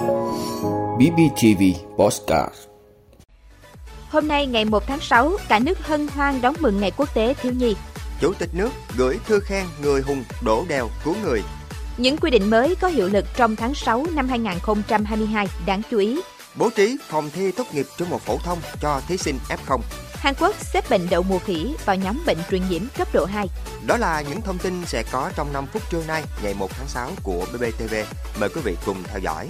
BBTV Postcard Hôm nay ngày 1 tháng 6, cả nước hân hoan đón mừng Ngày Quốc tế Thiếu nhi. Chủ tịch nước gửi thư khen người hùng đổ đèo cứu người. Những quy định mới có hiệu lực trong tháng 6 năm 2022 đáng chú ý. Bố trí phòng thi tốt nghiệp trung học phổ thông cho thí sinh F0. Hàn Quốc xếp bệnh đậu mùa khỉ vào nhóm bệnh truyền nhiễm cấp độ 2. Đó là những thông tin sẽ có trong 5 phút trưa nay, ngày 1 tháng 6 của BBTV. Mời quý vị cùng theo dõi.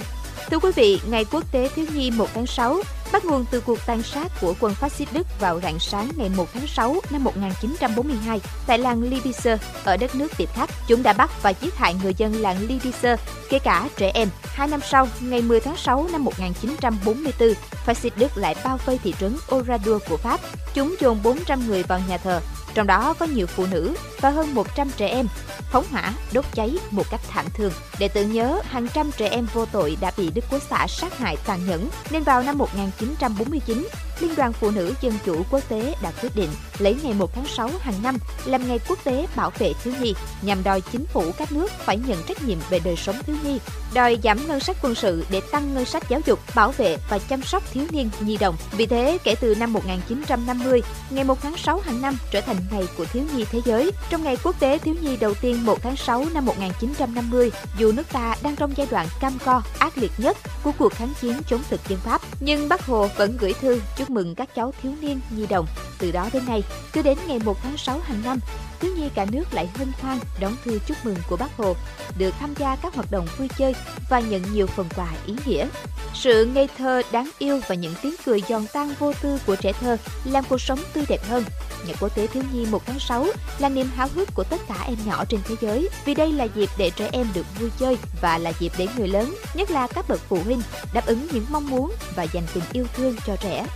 Thưa quý vị, Ngày Quốc tế Thiếu nhi 1 tháng 6 bắt nguồn từ cuộc tàn sát của quân phát xít Đức vào rạng sáng ngày 1 tháng 6 năm 1942 tại làng Lidice ở đất nước Tiệp Khắc. Chúng đã bắt và giết hại người dân làng Lidice, kể cả trẻ em. Hai năm sau, ngày 10 tháng 6 năm 1944, phát xít Đức lại bao vây thị trấn Oradour của Pháp. Chúng dồn 400 người vào nhà thờ, trong đó có nhiều phụ nữ và hơn 100 trẻ em, phóng hỏa, đốt cháy một cách thảm thương. Để tưởng nhớ, hàng trăm trẻ em vô tội đã bị Đức Quốc xã sát hại tàn nhẫn, nên vào năm 1949, Liên đoàn Phụ nữ Dân chủ Quốc tế đã quyết định lấy ngày 1 tháng 6 hàng năm làm ngày quốc tế bảo vệ thiếu nhi, nhằm đòi chính phủ các nước phải nhận trách nhiệm về đời sống thiếu nhi, đòi giảm ngân sách quân sự để tăng ngân sách giáo dục, bảo vệ và chăm sóc thiếu niên nhi đồng. Vì thế, kể từ năm 1950, ngày 1 tháng 6 hàng năm trở thành ngày của thiếu nhi thế giới. Trong ngày quốc tế thiếu nhi đầu tiên 1 tháng 6 năm 1950, dù nước ta đang trong giai đoạn cam go, ác liệt nhất của cuộc kháng chiến chống thực dân Pháp, nhưng Bác Hồ vẫn gửi thư chúc mừng các cháu thiếu niên nhi đồng. Từ đó đến nay, cứ đến ngày 1 tháng 6 hàng năm, thiếu nhi cả nước lại hân hoan đón thư chúc mừng của Bác Hồ, được tham gia các hoạt động vui chơi và nhận nhiều phần quà ý nghĩa. Sự ngây thơ đáng yêu và những tiếng cười giòn tan vô tư của trẻ thơ làm cuộc sống tươi đẹp hơn. Ngày Quốc tế Thiếu nhi 1 tháng 6 là niềm háo hức của tất cả em nhỏ trên thế giới vì đây là dịp để trẻ em được vui chơi và là dịp để người lớn, nhất là các bậc phụ huynh, đáp ứng những mong muốn và dành tình yêu thương cho trẻ.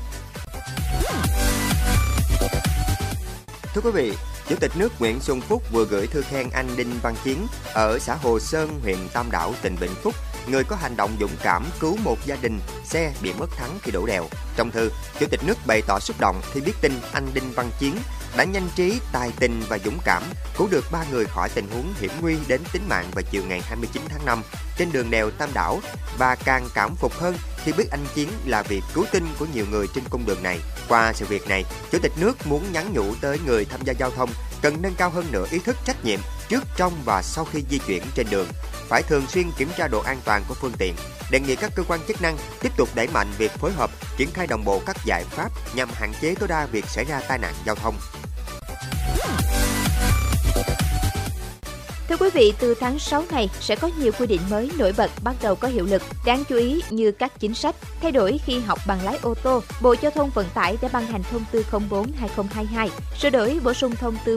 Thưa quý vị, Chủ tịch nước Nguyễn Xuân Phúc vừa gửi thư khen anh Đinh Văn Chiến ở xã Hồ Sơn, huyện Tam Đảo, tỉnh Vĩnh Phúc, người có hành động dũng cảm cứu một gia đình xe bị mất thắng khi đổ đèo. Trong thư, Chủ tịch nước bày tỏ xúc động khi biết tin anh Đinh Văn Chiến đã nhanh trí, tài tình và dũng cảm cứu được ba người khỏi tình huống hiểm nguy đến tính mạng vào chiều ngày 29 tháng 5 trên đường đèo Tam Đảo và càng cảm phục hơn khi biết anh Chiến là việc cứu tinh của nhiều người trên cung đường này. Qua sự việc này, Chủ tịch nước muốn nhắn nhủ tới người tham gia giao thông cần nâng cao hơn nữa ý thức trách nhiệm trước, trong và sau khi di chuyển trên đường, phải thường xuyên kiểm tra độ an toàn của phương tiện. Đề nghị các cơ quan chức năng tiếp tục đẩy mạnh việc phối hợp, triển khai đồng bộ các giải pháp nhằm hạn chế tối đa việc xảy ra tai nạn giao thông. Thưa quý vị, từ tháng 6 này sẽ có nhiều quy định mới nổi bật bắt đầu có hiệu lực. Đáng chú ý như các chính sách thay đổi khi học bằng lái ô tô. Bộ Giao thông Vận tải đã ban hành thông tư 04/2022, sửa đổi bổ sung thông tư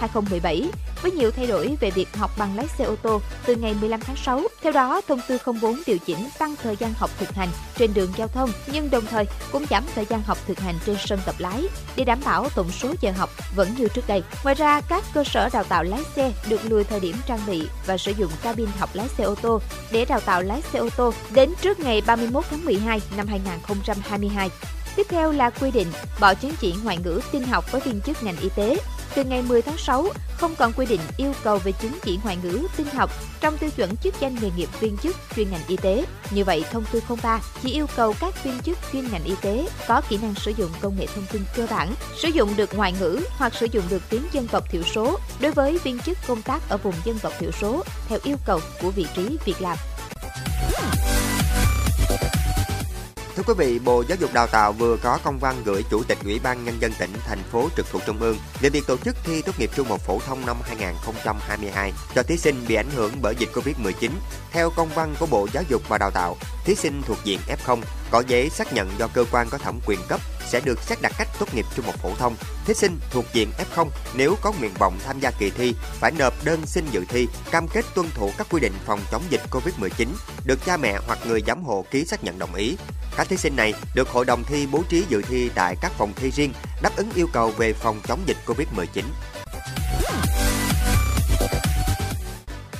12/2017 với nhiều thay đổi về việc học bằng lái xe ô tô từ ngày 15 tháng 6. Theo đó, thông tư 04 điều chỉnh tăng thời gian học thực hành trên đường giao thông nhưng đồng thời cũng giảm thời gian học thực hành trên sân tập lái để đảm bảo tổng số giờ học vẫn như trước đây. Ngoài ra, các cơ sở đào tạo lái xe được lùi thời điểm trang bị và sử dụng cabin học lái xe ô tô để đào tạo lái xe ô tô đến trước ngày 31 tháng 12 năm 2022. Tiếp theo là quy định bỏ chứng chỉ ngoại ngữ tin học với viên chức ngành y tế. Từ ngày 10 tháng 6, không còn quy định yêu cầu về chứng chỉ ngoại ngữ tin học trong tiêu chuẩn chức danh nghề nghiệp viên chức chuyên ngành y tế. Như vậy, thông tư 03 chỉ yêu cầu các viên chức chuyên ngành y tế có kỹ năng sử dụng công nghệ thông tin cơ bản, sử dụng được ngoại ngữ hoặc sử dụng được tiếng dân tộc thiểu số đối với viên chức công tác ở vùng dân tộc thiểu số theo yêu cầu của vị trí việc làm. Thưa quý vị, Bộ Giáo dục Đào tạo vừa có công văn gửi Chủ tịch Ủy ban Nhân dân tỉnh, thành phố trực thuộc Trung ương về việc tổ chức thi tốt nghiệp trung học phổ thông năm 2022 cho thí sinh bị ảnh hưởng bởi dịch Covid-19. Theo công văn của Bộ Giáo dục và Đào tạo, thí sinh thuộc diện F0 có giấy xác nhận do cơ quan có thẩm quyền cấp sẽ được xét đặt cách tốt nghiệp trung học phổ thông. Thí sinh thuộc diện F0 nếu có nguyện vọng tham gia kỳ thi phải nộp đơn xin dự thi, cam kết tuân thủ các quy định phòng chống dịch Covid-19, được cha mẹ hoặc người giám hộ ký xác nhận đồng ý. Các thí sinh này được hội đồng thi bố trí dự thi tại các phòng thi riêng đáp ứng yêu cầu về phòng chống dịch Covid-19.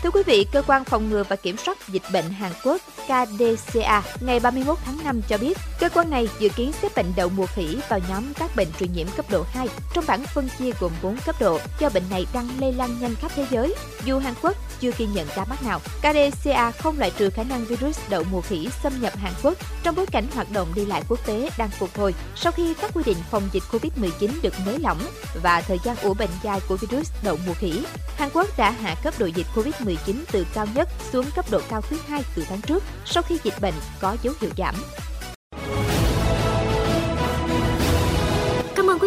Thưa quý vị, Cơ quan Phòng ngừa và Kiểm soát Dịch bệnh Hàn Quốc KDCA ngày 31 tháng 5 cho biết, cơ quan này dự kiến xếp bệnh đậu mùa khỉ vào nhóm các bệnh truyền nhiễm cấp độ 2 trong bảng phân chia gồm 4 cấp độ do bệnh này đang lây lan nhanh khắp thế giới. Dù Hàn Quốc chưa ghi nhận ca mắc nào. KDCA không loại trừ khả năng virus đậu mùa khỉ xâm nhập Hàn Quốc trong bối cảnh hoạt động đi lại quốc tế đang phục hồi sau khi các quy định phòng dịch COVID-19 được nới lỏng và thời gian ủ bệnh dài của virus đậu mùa khỉ. Hàn Quốc đã hạ cấp độ dịch COVID-19 từ cao nhất xuống cấp độ cao thứ hai từ tháng trước sau khi dịch bệnh có dấu hiệu giảm.